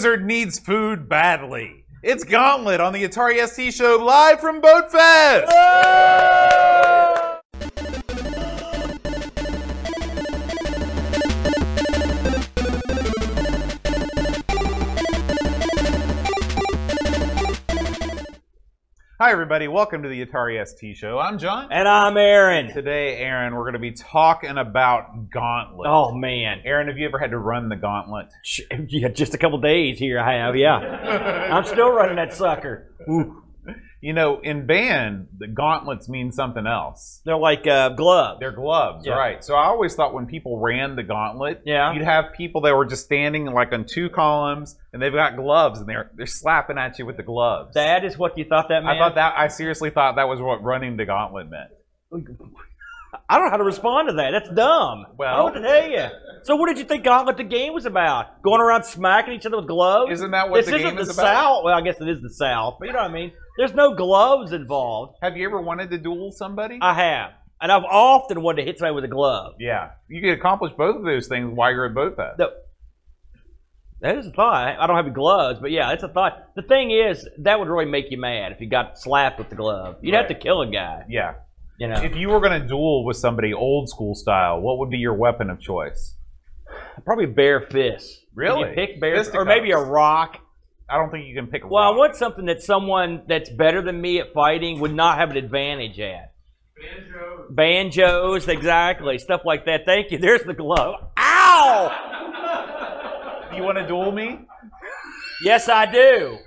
Blizzard needs food badly. It's Gauntlet on the Atari ST show live from Boatfest. Hi, everybody. Welcome to the Atari ST show. I'm John. And I'm Aaron. Today, Aaron, we're going to be talking about Gauntlet. Oh man, Aaron, have you ever had to run the Gauntlet? Yeah, just a couple days here. I have, yeah. I'm still running that sucker. Ooh. You know, in band, the gauntlets mean something else. They're like uh, gloves. They're gloves, Yeah. right? So I always thought when people ran the gauntlet, Yeah. you'd have people that were just standing like on two columns, and they've got gloves, and they're they're slapping at you with the gloves. That is what you thought that meant. I thought that I seriously thought that was what running the gauntlet meant. I don't know how to respond to that. That's dumb. I Well- don't know what to tell you. So what did you think Gauntlet the game was about? Going around smacking each other with gloves? Isn't that what this the isn't game the is about? South. Well, I guess it is the South, but you know what I mean. There's no gloves involved. Have you ever wanted to duel somebody? I have, and I've often wanted to hit somebody with a glove. yeah, you could accomplish both of those things while you're at Boat Fest. No. That is a thought. I don't have any gloves, but yeah, it's a thought. The thing is, that would really make you mad if you got slapped with the glove. You'd have to kill a guy. Yeah. You know, If you were going to duel with somebody old school style, what would be your weapon of choice? probably bare fists. Really? Could you pick bare, or maybe a rock. I don't think you can pick a Well, I want something that someone that's better than me at fighting would not have an advantage at. Banjos. Banjos, exactly. Stuff like that. Thank you. There's the glove. Ow! You want to duel me? Yes, I do.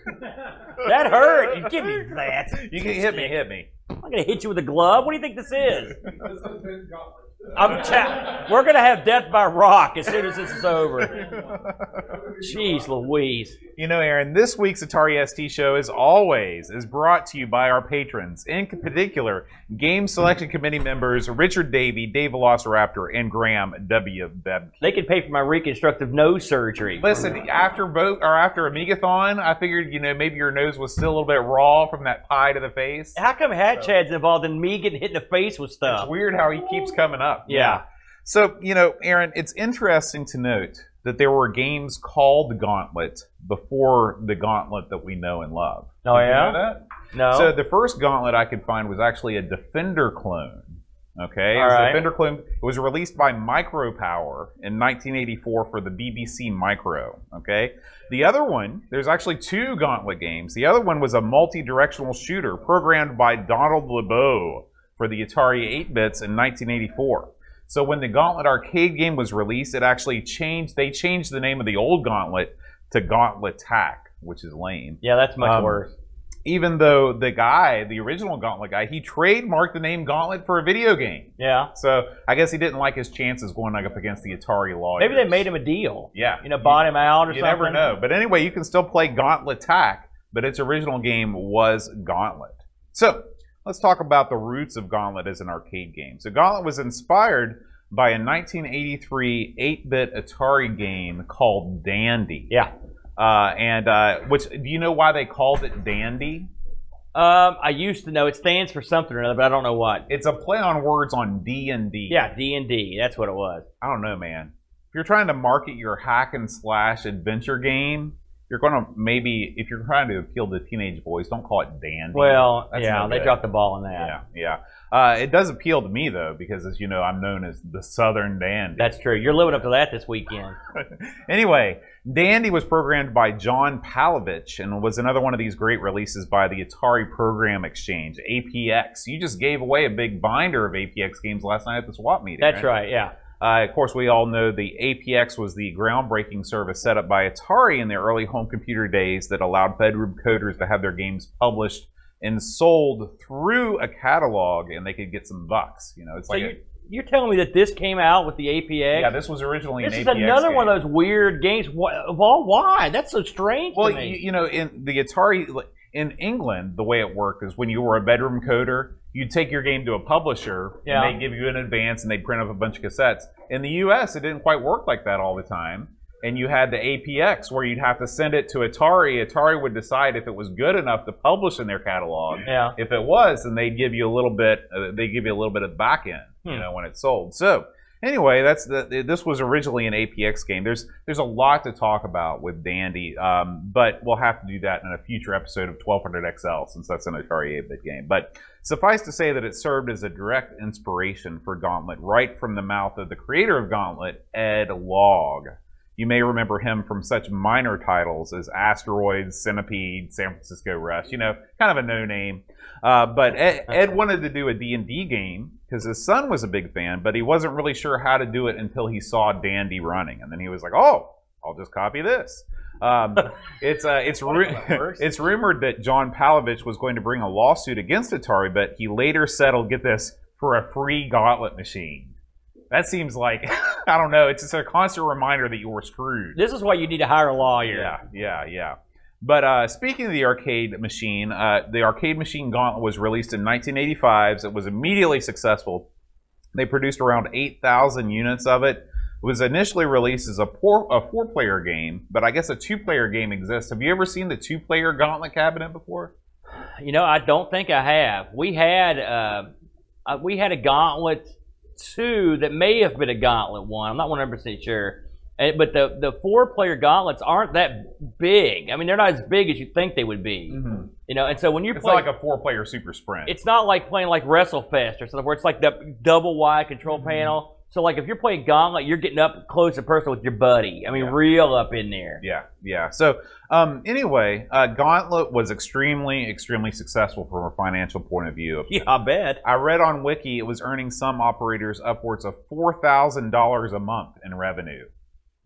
That hurt. You give me that. You can hit me, hit me. I'm not gonna hit you with a glove. What do you think this is? I'm ta- we're gonna have death by rock as soon as this is over. Jeez Louise. You know, Aaron, this week's Atari ST show, as always, is brought to you by our patrons, in particular, Game Selection Committee members Richard Davey, Dave Velociraptor, and Graham W. Beb. They could pay for my reconstructive nose surgery. Listen, after boat or after Amigathon, I figured, you know, maybe your nose was still a little bit raw from that pie to the face. How come Hatchad's involved in me getting hit in the face with It's stuff? weird how he keeps coming up. Yeah. So, you know, Aaron, it's interesting to note that there were games called Gauntlet before the Gauntlet that we know and love. Oh, Did you know that? No. So the first Gauntlet I could find was actually a Defender clone. Okay, it was right. Defender clone. It was released by Micropower in 1984 for the BBC Micro. Okay, the other one, there's actually two Gauntlet games. The other one was a multi-directional shooter programmed by Donald LeBeau for the Atari 8-bits in 1984. So when the Gauntlet arcade game was released, it actually changed. They changed the name of the old Gauntlet to Gauntlet Tack, which is lame yeah, that's much Um, worse. even though the guy, the original Gauntlet guy, he trademarked the name Gauntlet for a video game. Yeah. So I guess he didn't like his chances going up against the Atari lawyers. Maybe they made him a deal. Yeah. You know, bought him out or You something. You never know. But anyway, you can still play Gauntlet Tack, but its original game was Gauntlet. So let's talk about the roots of Gauntlet as an arcade game. So Gauntlet was inspired by a 1983 8-bit Atari game called Dandy. Yeah. Uh, and uh, which do you know why they called it Dandy? Um, I used to know it stands for something or another, but I don't know what. It's a play on words on D and D. Yeah, D and D. That's what it was. I don't know, man. If you're trying to market your hack and slash adventure game, you're going to maybe if you're trying to appeal to teenage boys, don't call it dandy. Well, That's yeah, no they dropped the ball on that. yeah, yeah. Uh, it does appeal to me though, because as you know, I'm known as the Southern Dandy. That's true. You're living up to that this weekend. anyway, Dandy was programmed by John Palevich and was another one of these great releases by the Atari Program Exchange, APX. You just gave away a big binder of APX games last night at the swap meeting. That's right. Yeah. Uh, of course, we all know the APX was the groundbreaking service set up by Atari in their early home computer days that allowed bedroom coders to have their games published and sold through a catalog, and they could get some bucks. You know, it's So like you, a, you're telling me that this came out with the APX? yeah, this was originally This an is APX another game. one of those weird games. Why, well, why? That's so strange Well, you, you know, in the Atari in England, the way it worked is when you were a bedroom coder, you'd take your game to a publisher, Yeah. and they'd give you an advance, and they'd print up a bunch of cassettes. In the U.S., it didn't quite work like that all the time. And you had the APX where you'd have to send it to Atari. Atari would decide if it was good enough to publish in their catalog. yeah. If it was, then they'd give you a little bit. Uh, they give you a little bit of the back end, you Hmm. know, when it's sold. So anyway, that's the. This was originally an APX game. There's there's a lot to talk about with Dandy, um, but we'll have to do that in a future episode of 1200 XL since that's an Atari 8-bit game. But suffice to say that it served as a direct inspiration for Gauntlet, right from the mouth of the creator of Gauntlet, Ed Logg. You may remember him from such minor titles as Asteroids, Centipede, San Francisco Rush. You know, kind of a no name. Uh, but Ed, Ed, wanted to do a D&D game because his son was a big fan, but he wasn't really sure how to do it until he saw Dandy running, and then he was like, "Oh, I'll just copy this." Um, it's uh, it's ru- it's rumored that John Palevich was going to bring a lawsuit against Atari, but he later settled. Get this for a free Gauntlet machine. That seems like I don't know. It's just a constant reminder that you were screwed. This is why you need to hire a lawyer. Yeah, yeah, yeah. But uh, speaking of the arcade machine, uh, the arcade machine Gauntlet was released in 1985. So it was immediately successful. They produced around 8,000 units of it. It was initially released as a, four, a four-player game, but I guess a two-player game exists. Have you ever seen the two-player Gauntlet cabinet before? You know, I don't think I have. We had uh, uh we had a Gauntlet two that may have been a Gauntlet one. I'm not 100 percent sure and, but the the four player gauntlets aren't that big. I mean, they're not as big as you think they would be. Mm-hmm. You know, and so when you're It's playing, not like a four-player super sprint. it's not like playing like WrestleFest or something where it's like the double wide control Mm-hmm. panel. So like if you're playing Gauntlet, you're getting up close and personal with your buddy. I mean, Yeah. real up in there. Yeah, yeah. So, um, anyway, uh, Gauntlet was extremely, extremely successful from a financial point of view. Yeah, I bet. I read on Wiki it was earning some operators upwards of four thousand dollars a month in revenue.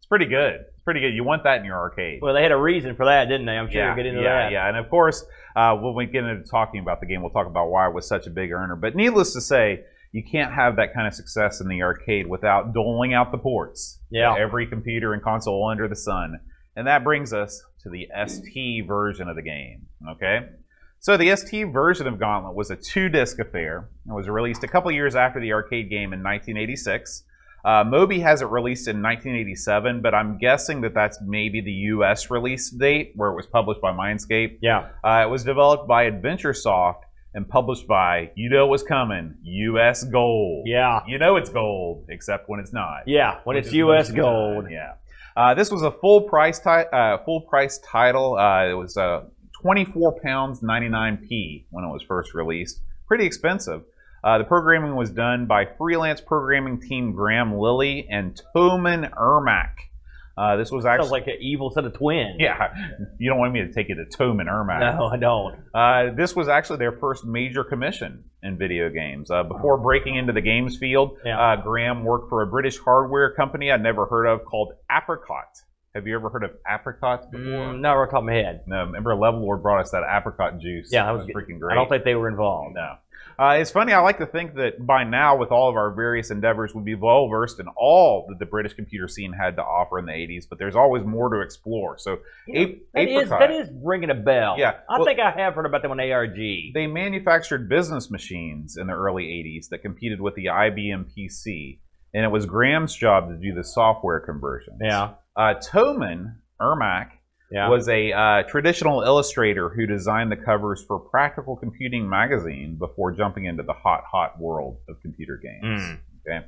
It's pretty good. It's pretty good. You want that in your arcade. Well, they had a reason for that, didn't they? I'm sure yeah, we'll get into yeah, that. yeah. Yeah. And of course, uh, when we get into talking about the game, we'll talk about why it was such a big earner. But needless to say, you can't have that kind of success in the arcade without doling out the ports. Yeah. Every computer and console under the sun. And that brings us to the ST version of the game. Okay? So the ST version of Gauntlet was a two-disc affair. It was released a couple years after the arcade game in 1986. Uh, Moby has it released in 1987, but I'm guessing that that's maybe the U.S. release date where it was published by Mindscape. Yeah. Uh, it was developed by AdventureSoft and published by, you know what's coming, U.S. Gold. Yeah. You know it's gold, except when it's not. Yeah. When it's U.S. most of the gold. time, Yeah. Uh, this was a full price ti- uh, full price title. Uh, it was uh, 24 pounds 99p when it was first released. Pretty expensive. Uh, the programming was done by freelance programming team Graham Lilly and Toman Ermac. Uh, this was Sounds actually like an evil set of twins. yeah. You don't want me to take you to Toman Ermac. No, I don't. Uh, this was actually their first major commission in video games. Uh, before breaking into the games field, Yeah. uh, Graham worked for a British hardware company I'd never heard of called Apricot. Have you ever heard of Apricot before? Mm, not right off the top of my head. No, remember Level Lord brought us that apricot juice. Yeah, that was freaking great. I don't think they were involved. No. Uh, it's funny. I like to think that by now, with all of our various endeavors, we'd be well versed in all that the British computer scene had to offer in the '80s. But there's always more to explore. So, Ap- That is, that is ringing a bell. Yeah, I well- think I have heard about them on ARG. they manufactured business machines in the early '80s that competed with the IBM PC, and it was Graham's job to do the software conversions. yeah. Uh, Toman Ermac Yeah. was a uh, traditional illustrator who designed the covers for Practical Computing magazine before jumping into the hot, hot world of computer games. Mm. Okay.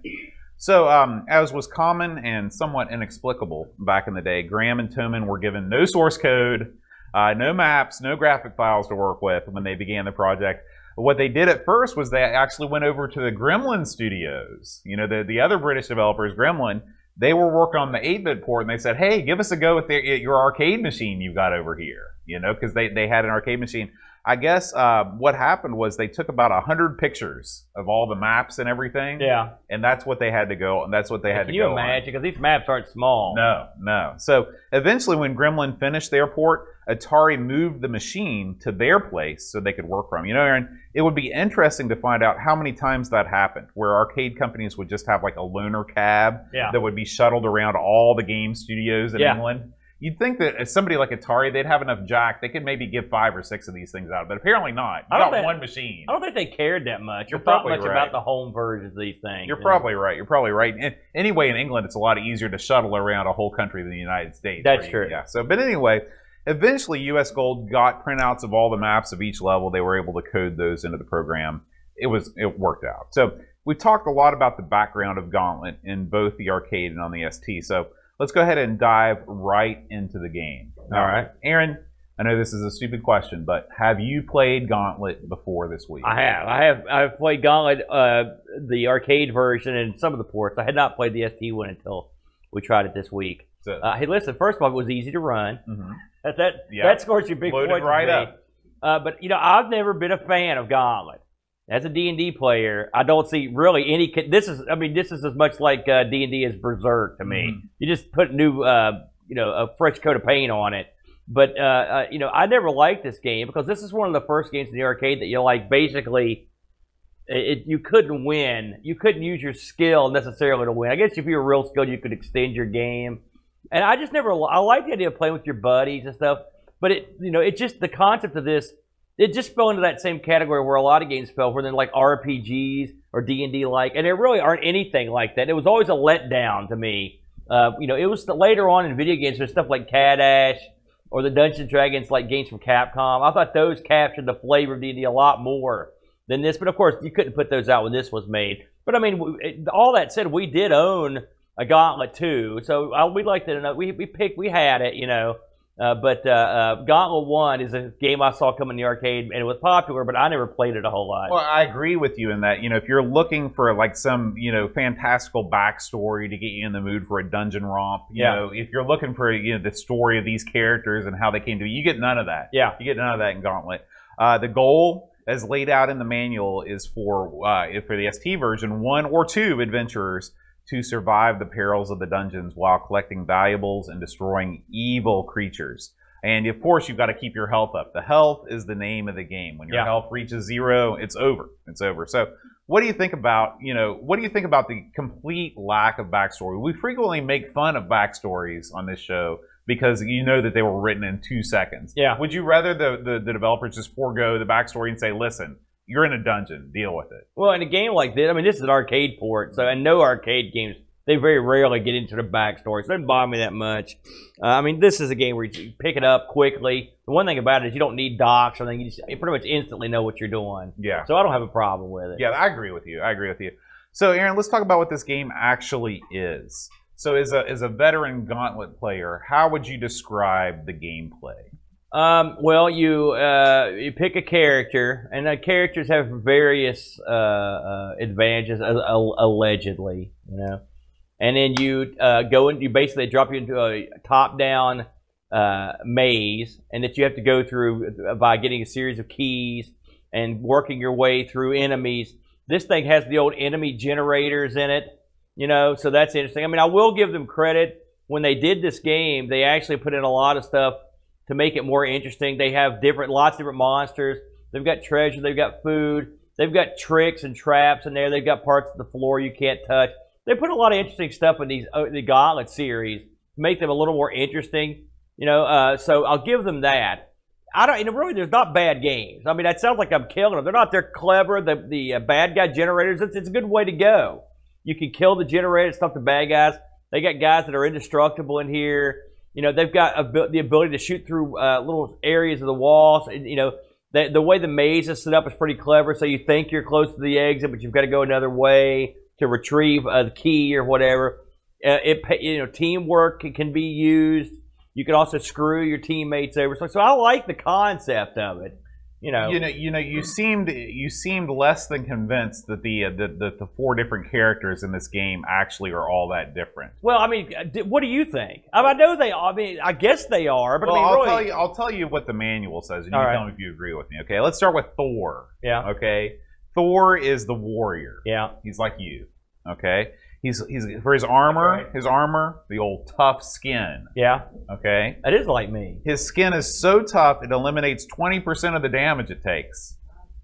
So, um, as was common and somewhat inexplicable back in the day, Graham and Toman were given no source code, uh, no maps, no graphic files to work with when they began the project. What they did at first was they actually went over to the Gremlin Studios. You know, the, the other British developers, Gremlin, they were working on the 8-bit port, and they said, "Hey, give us a go with the, your arcade machine you've got over here." You know, because they, they had an arcade machine. I guess uh, what happened was they took about hundred pictures of all the maps and everything, Yeah. and that's what they had to go, and that's what they had Can to you go on. imagine? Because these maps aren't small. No, no. So eventually, when Gremlin finished their port, Atari moved the machine to their place so they could work from. You know, and it would be interesting to find out how many times that happened, where arcade companies would just have like a loaner cab Yeah. that would be shuttled around all the game studios in Yeah. England. You'd think that as somebody like Atari, they'd have enough jack. They could maybe give five or six of these things out, but apparently not. You I don't got think- one machine. I don't think they cared that much. You're probably much right. about the home versions of these things. You're know? probably right. You're probably right. And anyway, in England, it's a lot easier to shuttle around a whole country than the United States. That's true. Yeah. So, but anyway, eventually, U.S. Gold got printouts of all the maps of each level. They were able to code those into the program. It was it worked out. So we've talked a lot about the background of Gauntlet in both the arcade and on the ST. So let's go ahead and dive right into the game. All right. Aaron, I know this is a stupid question, but have you played Gauntlet before this week? I have. I have. I've played Gauntlet, uh, the arcade version, and some of the ports. I had not played the ST one until we tried it this week. So, Uh, hey, listen. First of all, it was easy to run. mhm. That that, Yeah. that scores you big Loaded points. right up. Uh, but you know, I've never been a fan of Gauntlet. As a D and D player, I don't see really any. This is, I mean, this is as much like uh, D and D as Berserk to me. Mhm. You just put new, uh, you know, a fresh coat of paint on it. But uh, uh, you know, I never liked this game because this is one of the first games in the arcade that you're like basically. It, you couldn't win. You couldn't use your skill necessarily to win. I guess if you were real skilled, you could extend your game. And I just never. I like the idea of playing with your buddies and stuff. But it, you know, it just the concept of this. It just fell into that same category where a lot of games fell, where they're like RPGs or D and D like, and they really aren't anything like that. It was always a letdown to me. Uh, you know, it was the, later on in video games, there's stuff like Cadash or the Dungeons and Dragons like games from Capcom. I thought those captured the flavor of D&D a lot more than this. But of course, you couldn't put those out when this was made. But I mean, it- all that said, we did own a Gauntlet too, so I, we'd like to know. We we picked, we had it, you know. Uh, but uh, uh, Gauntlet One is a game I saw come in the arcade, and it was popular, but I never played it a whole lot. Well, I agree with you in that, you know, if you're looking for like some, you know, fantastical backstory to get you in the mood for a dungeon romp, you Yeah. know, if you're looking for, you know, the story of these characters and how they came to be, you get none of that. yeah, You get none of that in Gauntlet. Uh, the goal, as laid out in the manual, is for uh, for the ST version, one or two adventurers to survive the perils of the dungeons while collecting valuables and destroying evil creatures. And of course, you've got to keep your health up. The health is the name of the game. When your Yeah. health reaches zero, it's over. It's over. So, what do you think about you know what do you think about the complete lack of backstory? We frequently make fun of backstories on this show because you know that they were written in two seconds. Yeah. Would you rather the, the, the developers just forego the backstory and say, listen, you're in a dungeon, deal with it? Well, in a game like this, I mean, this is an arcade port, so and no arcade games they very rarely get into the backstory, so it doesn't bother me that much. Uh, I mean, this is a game where you pick it up quickly. The one thing about it is you don't need docs or anything; you, just, you pretty much instantly know what you're doing. Yeah. So I don't have a problem with it. Yeah, I agree with you. I agree with you. So, Aaron, let's talk about what this game actually is. So, as a, as a veteran Gauntlet player, how would you describe the gameplay? Um, well, you uh, you pick a character, and the characters have various uh, uh, advantages, uh, uh, allegedly, you know. And then you uh, go and you basically drop you into a top-down uh, maze, and that you have to go through by getting a series of keys and working your way through enemies. This thing has the old enemy generators in it, you know, so that's interesting. I mean, I will give them credit when they did this game. They actually put in a lot of stuff to make it more interesting. They have different, lots of different monsters. They've got treasure. They've got food. They've got tricks and traps in there. They've got parts of the floor you can't touch. They put a lot of interesting stuff in these uh, the Gauntlet series to make them a little more interesting. You know, uh, so I'll give them that. I don't. Know, really, there's not bad games. I mean, that sounds like I'm killing them. They're not. They're clever. The the uh, bad guy generators. It's, it's a good way to go. You can kill the generators, stuff the bad guys. They got guys that are indestructible in here. You know, they've got a, the ability to shoot through uh, little areas of the walls. And, you know, the, the way the maze is set up is pretty clever. So you think you're close to the exit, but you've got to go another way to retrieve uh, the key or whatever. Uh, it you know teamwork can- can be used. You can also screw your teammates over. So, so I like the concept of it. You know, You know, you know, you seemed you seemed less than convinced that the uh, the, the the four different characters in this game actually are all that different. well, I mean, uh, what do you think? I, mean, I know they. are. I mean, I guess they are, but well, I mean, I'll really, tell you. I'll tell you what the manual says, and you right. tell me if you agree with me. Okay, let's start with Thor. yeah, Okay, Thor is the warrior. yeah, He's like you. Okay, he's he's for his armor. Right. His armor, the old tough skin. yeah. Okay, It is like me. his skin is so tough it eliminates twenty percent of the damage it takes.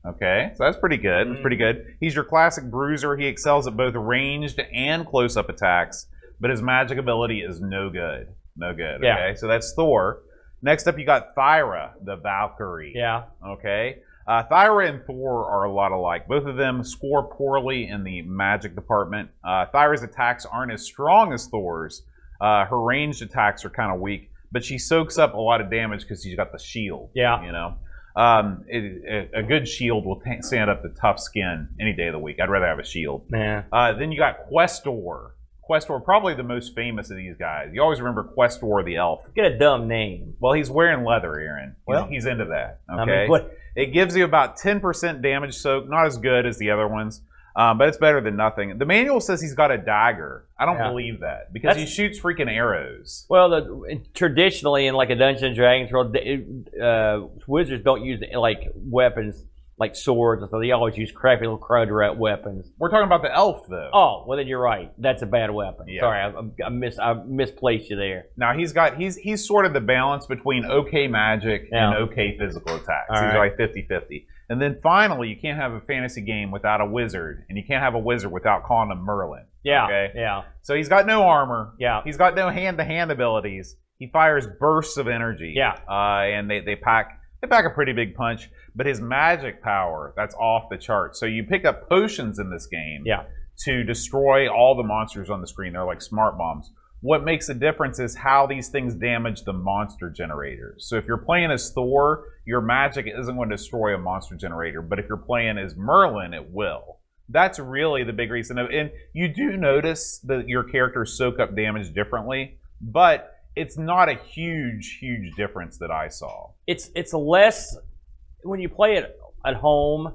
Okay, so that's pretty good. That's pretty mm-hmm. good. He's your classic bruiser. He excels at both ranged and close-up attacks, but his magic ability is no good. No good. Yeah. Okay, so that's Thor. Next up, you got Thyra, the Valkyrie. Yeah, Okay. Uh, Thyra and Thor are a lot alike. Both of them score poorly in the magic department. Uh, Thyra's attacks aren't as strong as Thor's. Uh, her ranged attacks are kind of weak, but she soaks up a lot of damage because she's got the shield. Yeah. You know. Um, it, a, a good shield will t- stand up to tough skin any day of the week. I'd rather have a shield. Yeah. Uh, then you got Questor. Questor, probably the most famous of these guys. You always remember Questor the elf. Get a dumb name. Well, he's wearing leather, Aaron. He's, Well, he's into that. Okay. I mean, what? It gives you about 10% damage soak, not as good as the other ones, um, but it's better than nothing. The manual says he's got a dagger. I don't Yeah. believe that because he shoots freaking arrows. Well, the, traditionally in like a Dungeons and Dragons world, uh, wizards don't use like weapons like swords, and so they always use crappy little crudrat weapons. We're talking about the elf, though. Oh, well then you're right. That's a bad weapon. Yeah. Sorry, I, I, mis- I misplaced you there. Now he's got he's he's sort of the balance between okay magic Yeah. and okay physical attacks. All he's right. like 50-50. And then finally, you can't have a fantasy game without a wizard, and you can't have a wizard without calling him Merlin. Yeah, Okay. yeah, So he's got no armor. yeah. He's got no hand-to-hand abilities. He fires bursts of energy. Yeah. Uh, and they, they pack they pack a pretty big punch. But his magic power, that's off the chart. So you pick up potions in this game Yeah. to destroy all the monsters on the screen. They're like smart bombs. What makes a difference is how these things damage the monster generators. So if you're playing as Thor, your magic isn't going to destroy a monster generator. But if you're playing as Merlin, it will. That's really the big reason. And you do notice that your characters soak up damage differently, but it's not a huge, huge difference that I saw. It's it's less when you play it at home.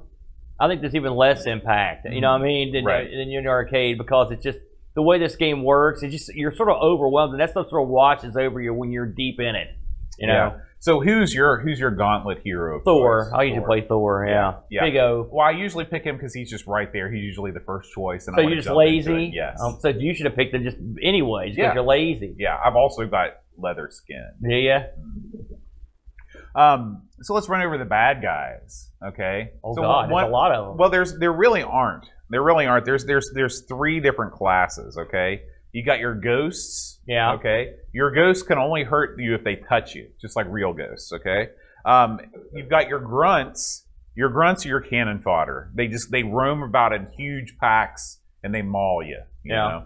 I think there's even less impact. You know what I mean? Than, Right. than in your arcade because it's just the way this game works. It's just you're sort of overwhelmed, and that stuff sort of washes over you when you're deep in it. You know, Yeah. So who's your who's your gauntlet hero? Thor. choice? I usually Thor. play Thor. Yeah. Yeah. Big O. Well, I usually pick him because he's just right there. He's usually the first choice. And I So wanna you're just lazy. Yes. Um, so you should have picked him just anyways because Yeah. you're lazy. yeah. I've also got leather skin. Yeah. Yeah. Um. So let's run over the bad guys. Okay. Oh so God, one- there's a lot of them. Well, there's there really aren't. There really aren't. There's there's there's three different classes. Okay. You got your ghosts. yeah. Okay. Your ghosts can only hurt you if they touch you, just like real ghosts. Okay. Um, you've got your grunts. Your grunts are your cannon fodder. They just they roam about in huge packs and they maul you. you Yeah. Know?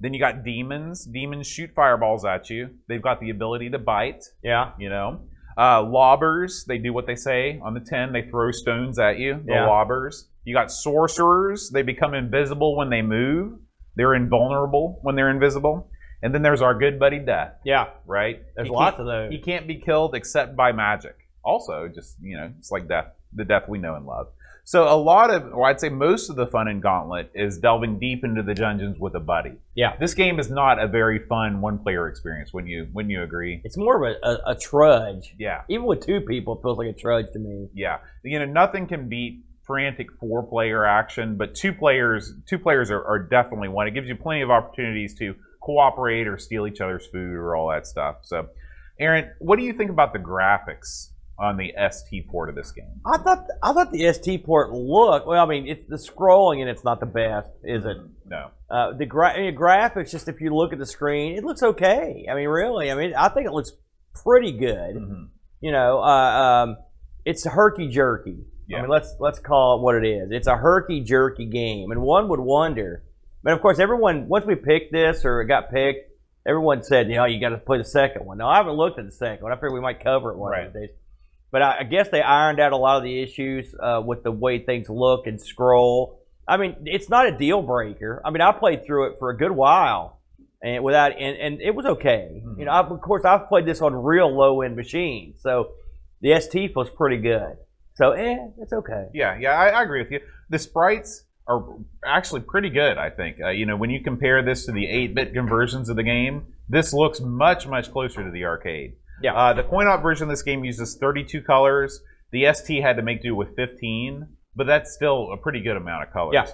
Then you got demons. Demons shoot fireballs at you. They've got the ability to bite. Yeah. You know. Uh, lobbers. They do what they say on the tin. They throw stones at you. The Yeah. lobbers. You got sorcerers. They become invisible when they move. They're invulnerable when they're invisible. And then there's our good buddy Death Yeah. right? There's He lots of those. He can't be killed except by magic. Also, just you know, it's like death, the death we know and love. So a lot of, or I'd say most of the fun in Gauntlet is delving deep into the dungeons with a buddy. Yeah. This game is not a very fun one-player experience. When you when you agree, It's more of a, a, a trudge. yeah, Even with two people, it feels like a trudge to me. yeah. You know, nothing can beat frantic four-player action, but two players, two players are, are definitely one. It gives you plenty of opportunities to cooperate or steal each other's food or all that stuff. So, Aaron, what do you think about the graphics on the ST port of this game? I thought I thought the ST port looked well. I mean, it's the scrolling and it's not the best, is it? No. Uh, the gra- I mean, graphics, just if you look at the screen, it looks okay. I mean, really, I mean, I think it looks pretty good. Mhm. You know, uh, um, it's herky jerky. Yeah. I mean, let's let's call it what it is. It's a herky jerky game, and one would wonder. But of course, everyone once we picked this or it got picked, everyone said, you know, you got to play the second one. Now I haven't looked at the second one. I figure we might cover it one Right. of these days. But I, I guess they ironed out a lot of the issues uh, with the way things look and scroll. I mean, it's not a deal breaker. I mean, I played through it for a good while, and without and, and it was okay. Mhm. You know, I've, of course, I've played this on real low end machines, so the ST was pretty good. So, eh, it's okay. Yeah, yeah, I, I agree with you. The sprites are actually pretty good, I think. Uh, you know, when you compare this to the 8-bit conversions of the game, this looks much, much closer to the arcade. Yeah. Uh, the coin-op version of this game uses 32 colors. The ST had to make do with 15, but that's still a pretty good amount of colors. Yeah.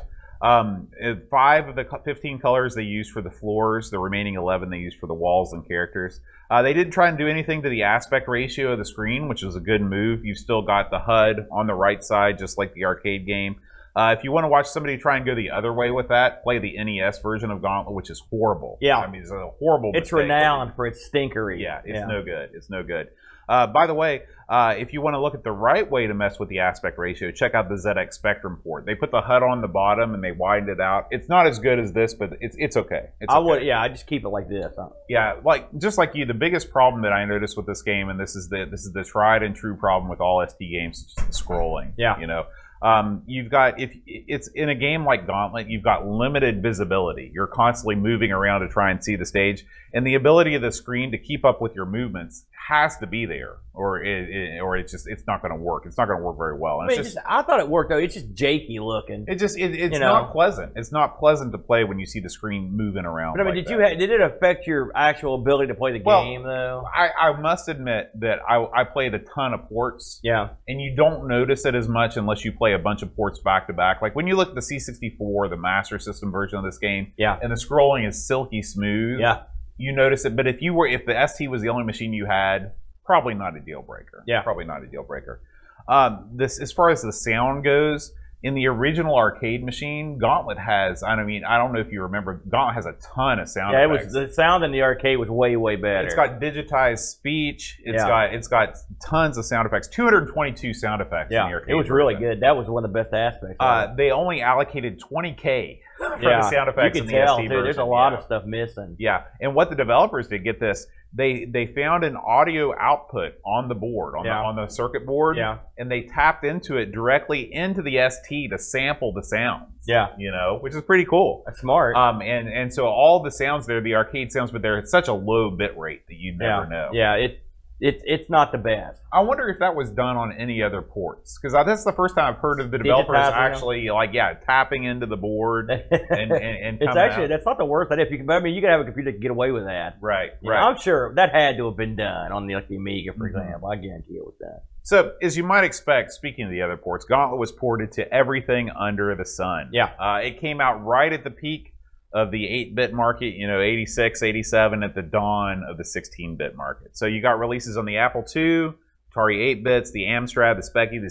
Um, five of the 15 colors they used for the floors. The remaining 11 they used for the walls and characters. Uh, they didn't try and do anything to the aspect ratio of the screen, which was a good move. You've still got the HUD on the right side, just like the arcade game. Uh, if you want to watch somebody try and go the other way with that, play the NES version of Gauntlet, which is horrible. Yeah. I mean, it's a horrible. It's renowned for its stinkery. Yeah, it's no good. It's no good. Uh, by the way, uh, if you want to look at the right way to mess with the aspect ratio, check out the ZX Spectrum port. They put the HUD on the bottom and they widened it out. It's not as good as this, but it's it's okay. It's I okay. would, yeah, I just keep it like this. Yeah, like just like you, the biggest problem that I noticed with this game, and this is the this is the tried and true problem with all ST games, is just the scrolling. Yeah. you know, um, you've got if it's in a game like Gauntlet, you've got limited visibility. You're constantly moving around to try and see the stage, and the ability of the screen to keep up with your movements has to be there, or it, it or it's just it's not going to work. It's not going to work very well. I mean, just, just, I thought it worked though. It's just jakey looking. it just it, it's you know. not pleasant. It's not pleasant to play when you see the screen moving around. But I mean, like did you ha- did it affect your actual ability to play the Well, game though? I, I must admit that I, I played a ton of ports, Yeah, and you don't notice it as much unless you play a bunch of ports back to back. Like when you look at the C64, the Master System version of this game, yeah, and the scrolling is silky smooth, yeah. You notice it. But if you were, if the ST was the only machine you had, probably not a deal breaker. Yeah. probably not a deal breaker. Um, this, as far as the sound goes, in the original arcade machine, Gauntlet has. I don't mean, I don't know if you remember, Gauntlet has a ton of sound. Yeah, it was the sound in the arcade was way way better. It's got digitized speech. It's Yeah. got it's got tons of sound effects. 222 sound effects. in yeah, the arcade it was really good. That was one of the best aspects. Uh, they only allocated 20k for yeah, the sound effects you in can the tell ST too. version. There's a lot yeah. of stuff missing. Yeah, and what the developers did, get this, they they found an audio output on the board on Yeah. the on the circuit board, Yeah, and they tapped into it directly into the ST to sample the sounds. yeah, you know, which is pretty cool. that's smart. Um, and and so all the sounds there, the arcade sounds, but they're at such a low bit rate that you yeah, never know. yeah. It it's it's not the best. I wonder if that was done on any other ports because that's the first time I've heard of the developers Digitizing them. actually like yeah tapping into the board and and, and it's actually out. that's not the worst idea. If you can, I mean, you could have a computer that can get away with that. right You know, right. I'm sure that had to have been done on the like the Amiga, for Mhm. example. I guarantee it was done. So as you might expect, speaking of the other ports, Gauntlet was ported to everything under the sun. Yeah. uh, it came out right at the peak of the 8-bit market. You know, 86, 87 at the dawn of the 16-bit market. So you got releases on the Apple II, Atari 8-bits, the Amstrad, the Speccy, the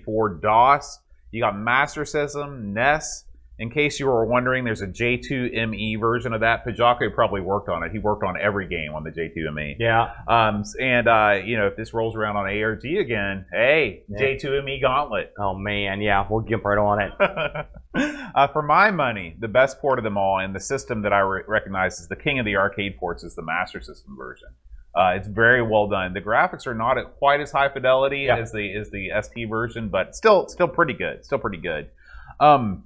C64, DOS. You got Master System, NES. In case you were wondering, there's a J2ME E version of that. Pajako probably worked on it. He worked on every game on the J2ME. Yeah, Um, and uh, you know, if this rolls around on ARG again, hey, Yeah. J2ME Gauntlet. Oh man, yeah, we'll jump right on it. uh, for my money, the best port of them all, and the system that I re- recognize as the king of the arcade ports, is the Master System version. Uh, it's very well done. The graphics are not at quite as high fidelity Yeah. as the as the ST version, but still still pretty good. Still pretty good. Um,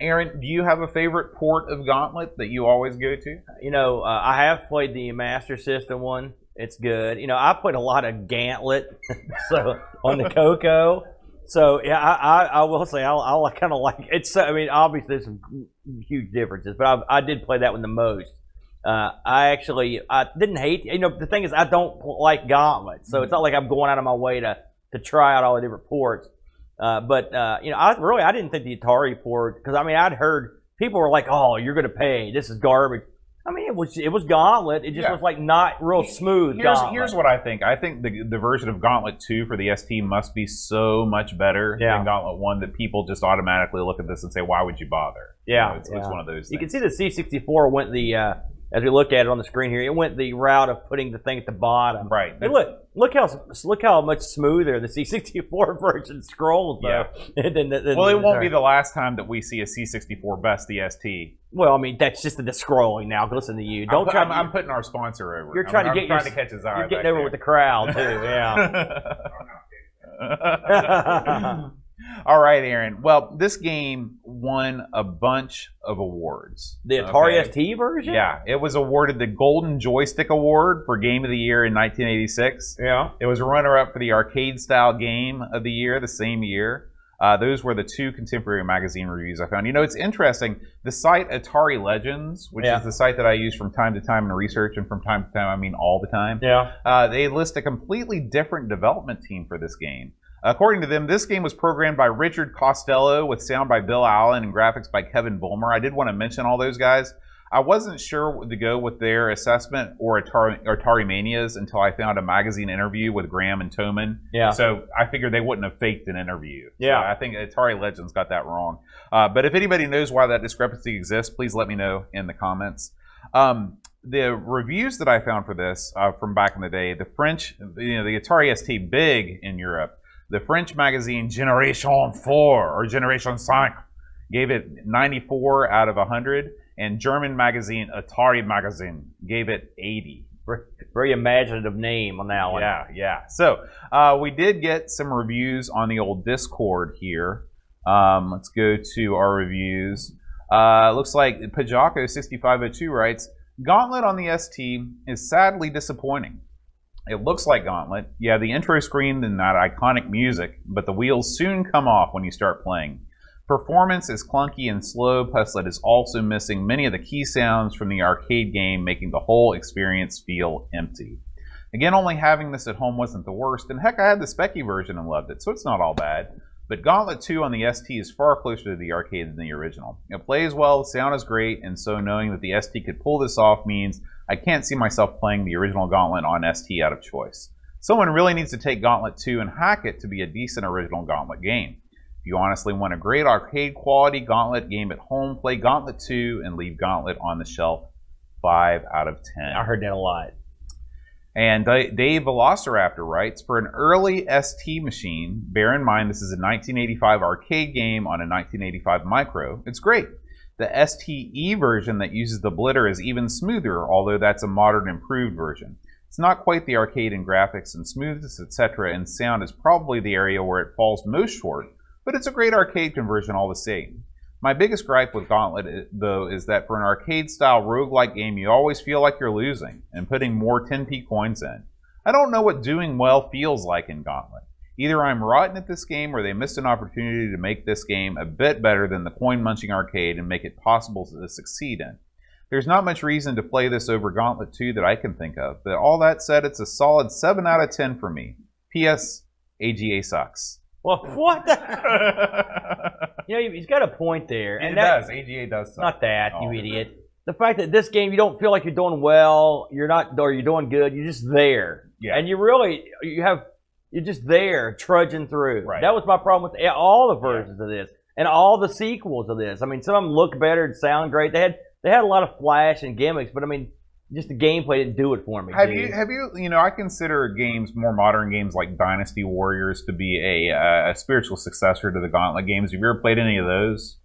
Aaron, do you have a favorite port of Gauntlet that you always go to? You know, uh, I have played the Master System one. It's good. You know, I played a lot of Gauntlet so on the Coco. So yeah, I, I, I will say I, I kind of like it's. I mean, obviously there's some huge differences, but I, I did play that one the most. Uh, I actually I didn't hate. You know, the thing is, I don't like Gauntlet, so it's not like I'm going out of my way to to try out all the different ports. Uh, but uh, you know, I really I didn't think the Atari port because I mean I'd heard people were like, "Oh, you're going to pay. This is garbage." I mean, it was it was Gauntlet. It just Yeah. was like not real smooth. Here's, here's what I think. I think the, the version of Gauntlet 2 for the ST must be so much better Yeah. than Gauntlet 1 that people just automatically look at this and say, why would you bother? You Yeah, know, it's, it's one of those Things. You can see the C64 went the uh, as we look at it on the screen here. It went the route of putting the thing at the bottom. right. Hey, look, look how look how much smoother the C64 version scrolls though. And then the- the- well, it won't sorry. be the last time that we see a C64 best the ST. Well, I mean that's just the scrolling now. Listen to you. Don't I'm, try. I'm, I'm putting our sponsor over. You're trying to I'm get trying to catch his eye. you're getting over with the crowd too. Yeah. All right, Aaron. Well, this game won a bunch of awards. The Atari okay? ST version. Yeah, it was awarded the Golden Joystick Award for Game of the Year in 1986. Yeah. It was runner-up for the Arcade Style Game of the Year the same year. Uh, those were the two contemporary magazine reviews I found. You know, it's interesting. The site Atari Legends, which Yeah. is the site that I use from time to time in research, and from time to time I mean all the time, Yeah. uh, they list a completely different development team for this game. According to them, this game was programmed by Richard Costello with sound by Bill Allen and graphics by Kevin Bulmer. I did want to mention all those guys. I wasn't sure to go with their assessment or Atari, Atari Mania's until I found a magazine interview with Graham and Toman. Yeah. So I figured they wouldn't have faked an interview. Yeah. So I think Atari Legends got that wrong. Uh, but if anybody knows why that discrepancy exists, please let me know in the comments. Um, the reviews that I found for this uh, from back in the day, the French, you know, the Atari ST big in Europe. The French magazine Generation 4 or Generation 5 gave it 94 out of 100, and German magazine Atari Magazine gave it 80. Very imaginative name on that one. Yeah, yeah. So uh, we did get some reviews on the old Discord here. Um, let's go to our reviews. Uh, looks like Pajako6502 writes Gauntlet on the ST is sadly disappointing. It looks like Gauntlet. Yeah, the intro screen and that iconic music, but the wheels soon come off when you start playing. Performance is clunky and slow, plus it is also missing many of the key sounds from the arcade game, making the whole experience feel empty. Again, only having this at home wasn't the worst, and heck, I had the Speccy version and loved it, so it's not all bad. But Gauntlet 2 on the ST is far closer to the arcade than the original. It plays well, the sound is great, and so knowing that the ST could pull this off means I can't see myself playing the original Gauntlet on ST out of choice. Someone really needs to take Gauntlet 2 and hack it to be a decent original Gauntlet game. If you honestly want a great arcade quality Gauntlet game at home, play Gauntlet 2 and leave Gauntlet on the shelf. 5 out of 10. I heard that a lot. And Dave Velociraptor writes For an early ST machine, bear in mind this is a 1985 arcade game on a 1985 micro, it's great. The STE version that uses the blitter is even smoother, although that's a modern improved version. It's not quite the arcade in graphics and smoothness, etc., and sound is probably the area where it falls most short, but it's a great arcade conversion all the same. My biggest gripe with Gauntlet, eh, though, is that for an arcade style roguelike game, you always feel like you're losing and putting more 10p coins in. I don't know what doing well feels like in Gauntlet. Either I'm rotten at this game or they missed an opportunity to make this game a bit better than the coin munching arcade and make it possible to succeed in. There's not much reason to play this over Gauntlet 2 that I can think of, but all that said, it's a solid 7 out of 10 for me. P.S. AGA sucks. Well, what? The? you know, he's got a point there. And it that, does. AGA does suck. Not that, oh, you idiot. The fact that this game you don't feel like you're doing well, you're not, or you're doing good, you're just there. Yeah. And you really, you have you're just there trudging through. Right. That was my problem with all the versions yeah. of this and all the sequels of this. I mean, some of them look better and sound great. They had they had a lot of flash and gimmicks, but I mean, just the gameplay didn't do it for me. Have dude. you have you you know I consider games more modern games like Dynasty Warriors to be a, uh, a spiritual successor to the Gauntlet games. Have you ever played any of those?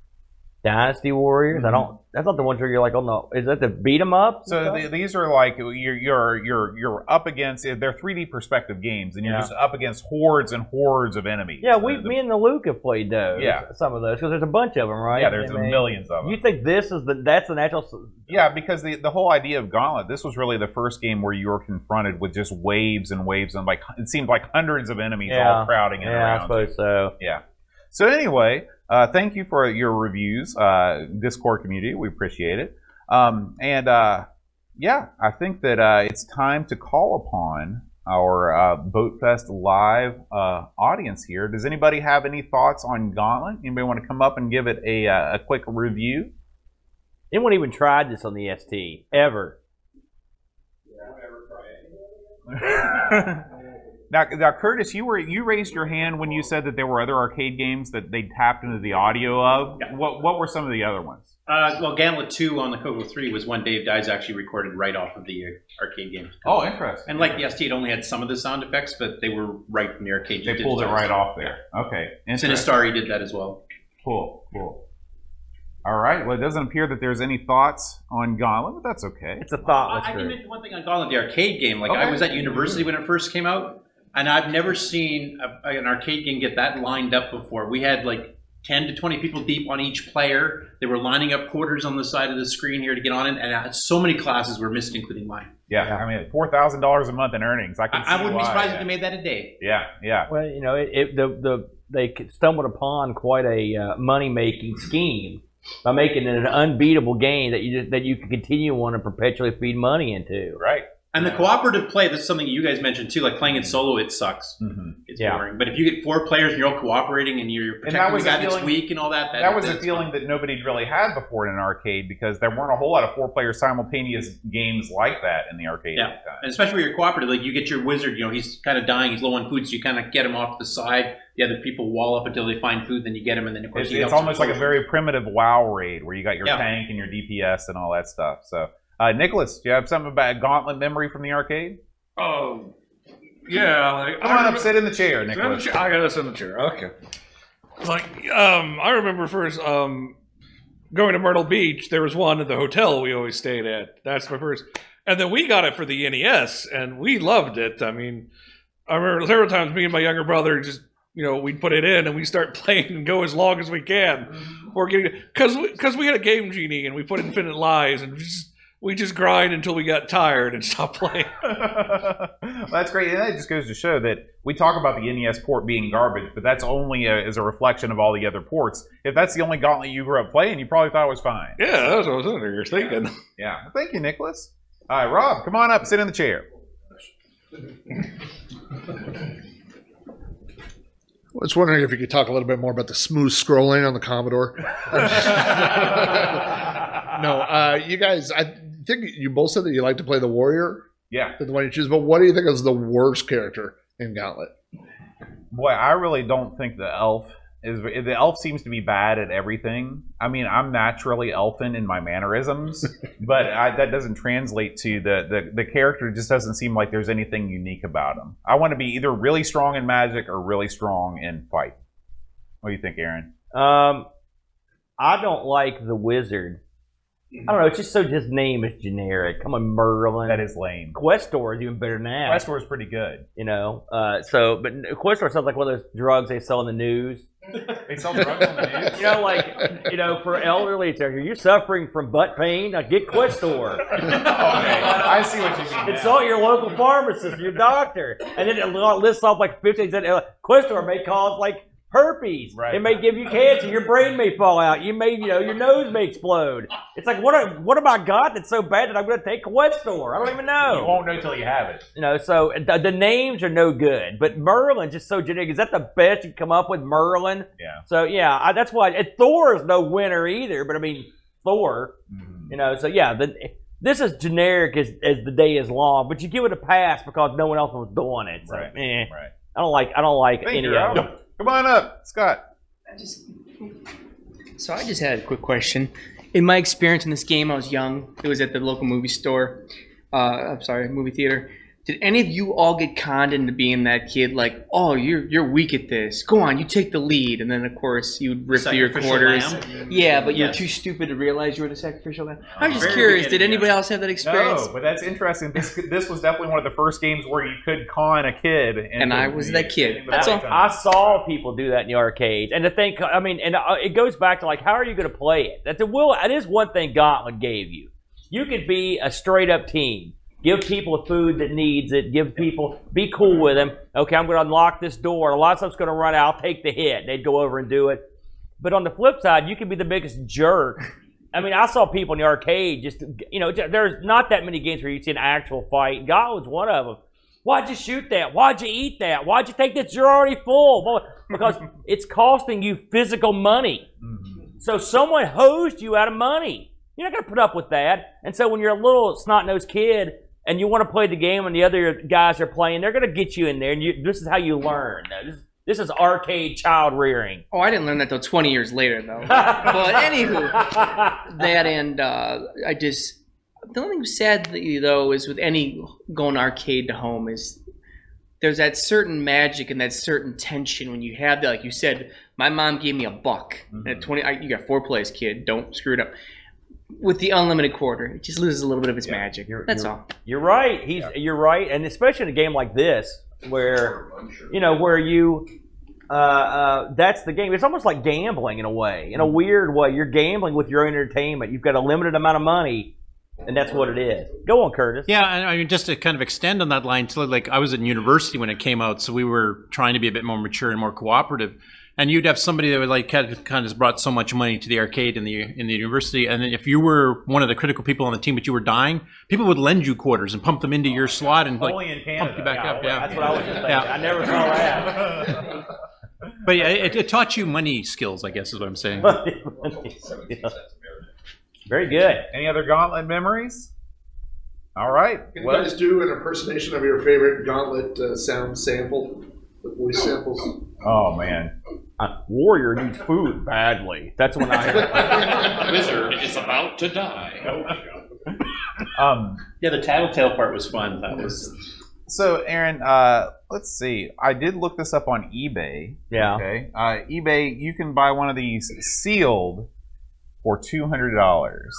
Dynasty Warriors. Mm-hmm. I don't. That's not the ones where you're like, oh no, is that the beat 'em up? So the, these are like you're you're you're you're up against. They're 3D perspective games, and you're yeah. just up against hordes and hordes of enemies. Yeah, we, the, me and the Luke have played those. Yeah, some of those because there's a bunch of them, right? Yeah, there's millions of them. You think this is the that's the natural? Yeah, because the the whole idea of Gauntlet, this was really the first game where you were confronted with just waves and waves and like it seemed like hundreds of enemies yeah. all crowding in yeah, around. I suppose you. so. Yeah. So anyway, uh, thank you for your reviews, uh, Discord community. We appreciate it. Um, and uh, yeah, I think that uh, it's time to call upon our uh, Boatfest live uh, audience here. Does anybody have any thoughts on Gauntlet? Anybody want to come up and give it a, a quick review? Anyone even tried this on the ST ever? Yeah, Now, now, Curtis, you were you raised your hand when you said that there were other arcade games that they tapped into the audio of. Yeah. What what were some of the other ones? Uh, well, Gauntlet Two on the Coco Three was one Dave Dies actually recorded right off of the uh, arcade game. Oh, interesting. And like the ST, it only had some of the sound effects, but they were right from the arcade. They pulled it right off there. Okay, Sinistar did that as well. Cool, cool. All right. Well, it doesn't appear that there's any thoughts on Gauntlet, but that's okay. It's a thought. I, I can mention one thing on Gauntlet, the arcade game. Like okay. I was at university when it first came out and I've never seen a, an arcade game get that lined up before. We had like 10 to 20 people deep on each player. They were lining up quarters on the side of the screen here to get on it, and so many classes were missed, including mine. Yeah, I mean, four thousand dollars a month in earnings. I can. I, I wouldn't why, be surprised yeah. if they made that a day. Yeah, yeah. Well, you know, it, it, the the they stumbled upon quite a uh, money making scheme by making it an unbeatable game that you just, that you can continue on and perpetually feed money into. Right. And the cooperative play, that's something you guys mentioned too. Like playing it solo, it sucks. Mm-hmm. It's Yeah. boring. But if you get four players and you're all cooperating and you're protecting that was the guy that's weak and all that, that, That was a feeling fun. that nobody really had before in an arcade because there weren't a whole lot of four-player simultaneous games like that in the arcade. Yeah. time. And especially when you're cooperative, like you get your wizard, you know, he's kind of dying, he's low on food, so you kind of get him off to the side. The other people wall up until they find food, then you get him, and then of course It's, it's almost like a very primitive WoW raid where you got your Yeah. tank and your DPS and all that stuff. So Uh, Nicholas, do you have something about Gauntlet memory from the arcade? Oh, yeah. Like, Come I on up, remember- sit in the chair, in the Nicholas. chair. I gotta sit in the chair. Okay. Like, um, I remember first, um, going to Myrtle Beach. There was one at the hotel we always stayed at. That's my first. And then we got it for the NES, and we loved it. I mean, I remember several times me and my younger brother just, you know, we'd put it in and we start playing and go as long as we can. Or getting because because we, had a game genie and we put Infinite Lies and just we just grind until we got tired and stopped playing. that's great. And that just goes to show that we talk about the NES port being garbage, but that's only a, as a reflection of all the other ports. If that's the only Gauntlet you grew up playing, you probably thought it was fine. Yeah, that's what I was sitting here thinking. Yeah. Thank you, Nicholas. All right, Rob, come on up, sit in the chair. I was wondering if you could talk a little bit more about the smooth scrolling on the Commodore. no, uh, you guys, I think you both said that you like to play the warrior, Yeah. the one you choose. But what do you think is the worst character in Gauntlet? Boy, I really don't think the elf is. The elf seems to be bad at everything. I mean, I'm naturally elfin in my mannerisms, but I, that doesn't translate to the, the the character. Just doesn't seem like there's anything unique about him. I want to be either really strong in magic or really strong in fight. What do you think, Aaron? Um, I don't like the wizard. I don't know. It's just so. His name is generic. Come on, Merlin. That is lame. Questor is even better than that. Questor is pretty good. You know. Uh, so, but Questor sounds like one of those drugs they sell in the news. They sell drugs on the news. You know, like you know, for elderly, it's like, are you suffering from butt pain? Now get Questor. okay, I see what you mean. now. Consult your local pharmacist, your doctor, and then it lists off like fifteen. Uh, Questor may cause like herpes. Right. It may give you cancer. Your brain may fall out. You may, you know, your nose may explode. It's like what? What have I got that's so bad that I'm going to take Questor? I don't even know. You won't know till you have it. You know, so the, the names are no good. But Merlin's just so generic. Is that the best you can come up with, Merlin? Yeah. So yeah, I, that's why. And Thor is no winner either. But I mean, Thor. Mhm. You know, so yeah, the, this is generic as, as the day is long. But you give it a pass because no one else was doing it. So, Right. eh, Right. I don't like. I don't like any of them. Come on up, Scott. I just so I just had a quick question. In my experience in this game, I was young. It was at the local movie store. Uh, I'm sorry, movie theater. Did any of you all get conned into being that kid? Like, oh, you're you're weak at this. Go on, you take the lead, and then of course you'd rip through your quarters. lamb? Yeah, but you're too stupid to realize you were the sacrificial lamb. I was just Very curious. Did anybody yeah. else have that experience? No, but that's interesting. This this was definitely one of the first games where you could con a kid, And I was that kid. That's all. I saw people do that in the arcades, and to think, I mean, and uh, it goes back to like, how are you going to play it? That's a will. That is one thing Gauntlet gave you. You could be a straight up team. Give people the food that needs it. Give people, be cool with them. Okay, I'm going to unlock this door. A lot of stuff's going to run out. I'll take the hit. They'd go over and do it. But on the flip side, you could be the biggest jerk. I mean, I saw people in the arcade just, you know, there's not that many games where you see an actual fight. Gauntlet's one of them. Why'd you shoot that? Why'd you eat that? Why'd you take that? You're already full. Because it's costing you physical money. Mhm. So someone hosed you out of money. You're not going to put up with that. And so when you're a little snot nosed kid and you want to play the game and the other guys are playing, they're going to get you in there. And you, this is how you learn. This, this is arcade child rearing. Oh, I didn't learn that till 20 years later, though. but anywho, that and uh, I just the only thing sad though is with any going arcade to home is there's that certain magic and that certain tension when you have that. Like you said, my mom gave me a buck and at 20. I, you got four plays, kid. Don't screw it up. With the unlimited quarter, it just loses a little bit of its Yeah, magic. you're- That's you're- all. You're right. He's you're right, and especially in a game like this, where you know where you, uh, uh, that's the game. It's almost like gambling in a way, in a weird way. You're gambling with your own entertainment. You've got a limited amount of money, and that's what it is. Go on, Curtis. Yeah, and I mean, just to kind of extend on that line, so like I was in university when it came out, so we were trying to be a bit more mature and more cooperative. And you'd have somebody that would like kind of, kind of brought so much money to the arcade in the in the university, and then if you were one of the critical people on the team, but you were dying, people would lend you quarters and pump them into your slot and like Only in Canada. pump you back up. Yeah, That's what I was just thinking. Yeah. I never saw that. but yeah, it, it taught you money skills, I guess is what I'm saying. Yeah. Very good. Any other Gauntlet memories? All right. Can you guys do an impersonation of your favorite Gauntlet uh, sound sample? The voice samples? oh man. Uh, Warrior needs food badly. That's when I. Wizard is about to die. Um, Yeah, the tattletale part was fun. That was so, Aaron, uh, let's see. I did look this up on eBay. Yeah. Okay. Uh, eBay, you can buy one of these sealed for two hundred dollars.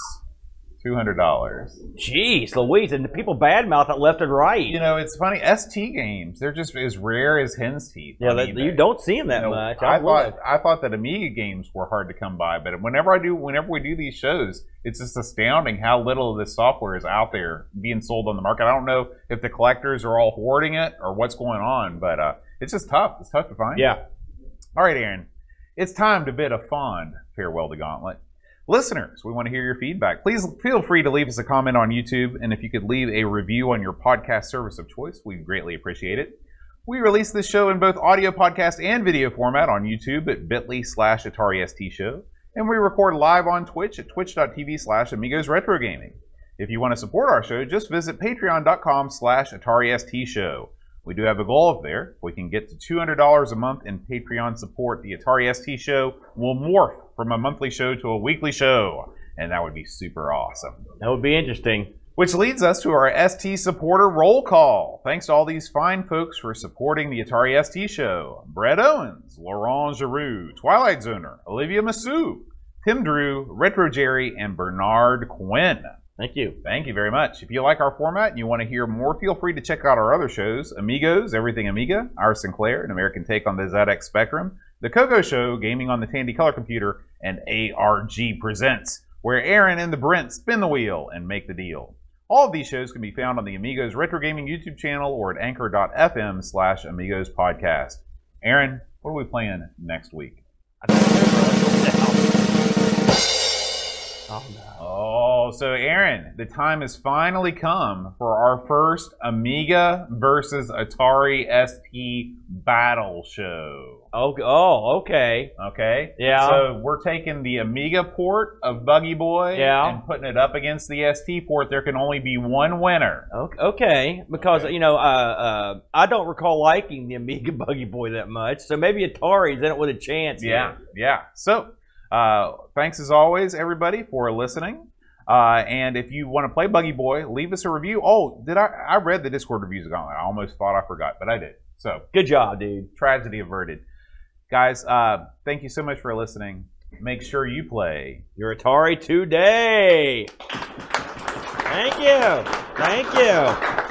Two hundred dollars. Jeez, Louise, and the people badmouth it left and right. You know, it's funny. ST games, they're just as rare as hen's teeth. yeah, that, you don't see them that You know, much. I I, thought. I thought that Amiga games were hard to come by, but whenever I do, whenever we do these shows, it's just astounding how little of this software is out there being sold on the market. I don't know if the collectors are all hoarding it or what's going on, but uh, it's just tough. It's tough to find. Yeah. All right, Aaron. It's time to bid a fond farewell to Gauntlet. Listeners, we want to hear your feedback. Please feel free to leave us a comment on YouTube, and if you could leave a review on your podcast service of choice, we'd greatly appreciate it. We release this show in both audio podcast and video format on YouTube at bit.ly slash Atari ST Show, and we record live on Twitch at twitch.tv slash Amigos Retro Gaming. If you want to support our show, just visit patreon.com slash Atari ST Show. We do have a goal up there. If we can get to $200 a month in Patreon support, the Atari ST Show will morph from a monthly show to a weekly show, and that would be super awesome. That would be interesting. Which leads us to our ST supporter roll call. Thanks to all these fine folks for supporting the Atari ST show. Brett Owens, Laurent Giroux, Twilight Zoner, Olivia Massou, Tim Drew, Retro Jerry, and Bernard Quinn. Thank you. Thank you very much. If you like our format and you want to hear more, feel free to check out our other shows Amigos, Everything Amiga, Our Sinclair, an American take on the ZX Spectrum, The Coco Show, Gaming on the Tandy Color Computer, and ARG Presents, where Aaron and the Brent spin the wheel and make the deal. All of these shows can be found on the Amigos Retro Gaming YouTube channel or at anchor.fm slash Amigos Podcast. Aaron, what are we playing next week? Oh, no. Oh, so Aaron, the time has finally come for our first Amiga versus Atari ST battle show. Oh, oh, okay. Okay? Yeah. So we're taking the Amiga port of Buggy Boy Yeah. and putting it up against the ST port. There can only be one winner. Okay, okay. because Okay. you know, uh, uh, I don't recall liking the Amiga Buggy Boy that much, so maybe Atari's in it with a chance. Yeah, here. yeah. So, thanks as always, everybody, for listening. Uh, and if you want to play Buggy Boy, leave us a review. Oh, did I? I read the Discord reviews Gauntlet. I almost thought I forgot, but I did. So, Good job, dude. tragedy averted. Guys, uh, thank you so much for listening. Make sure you play. Your Atari today. Thank you. Thank you.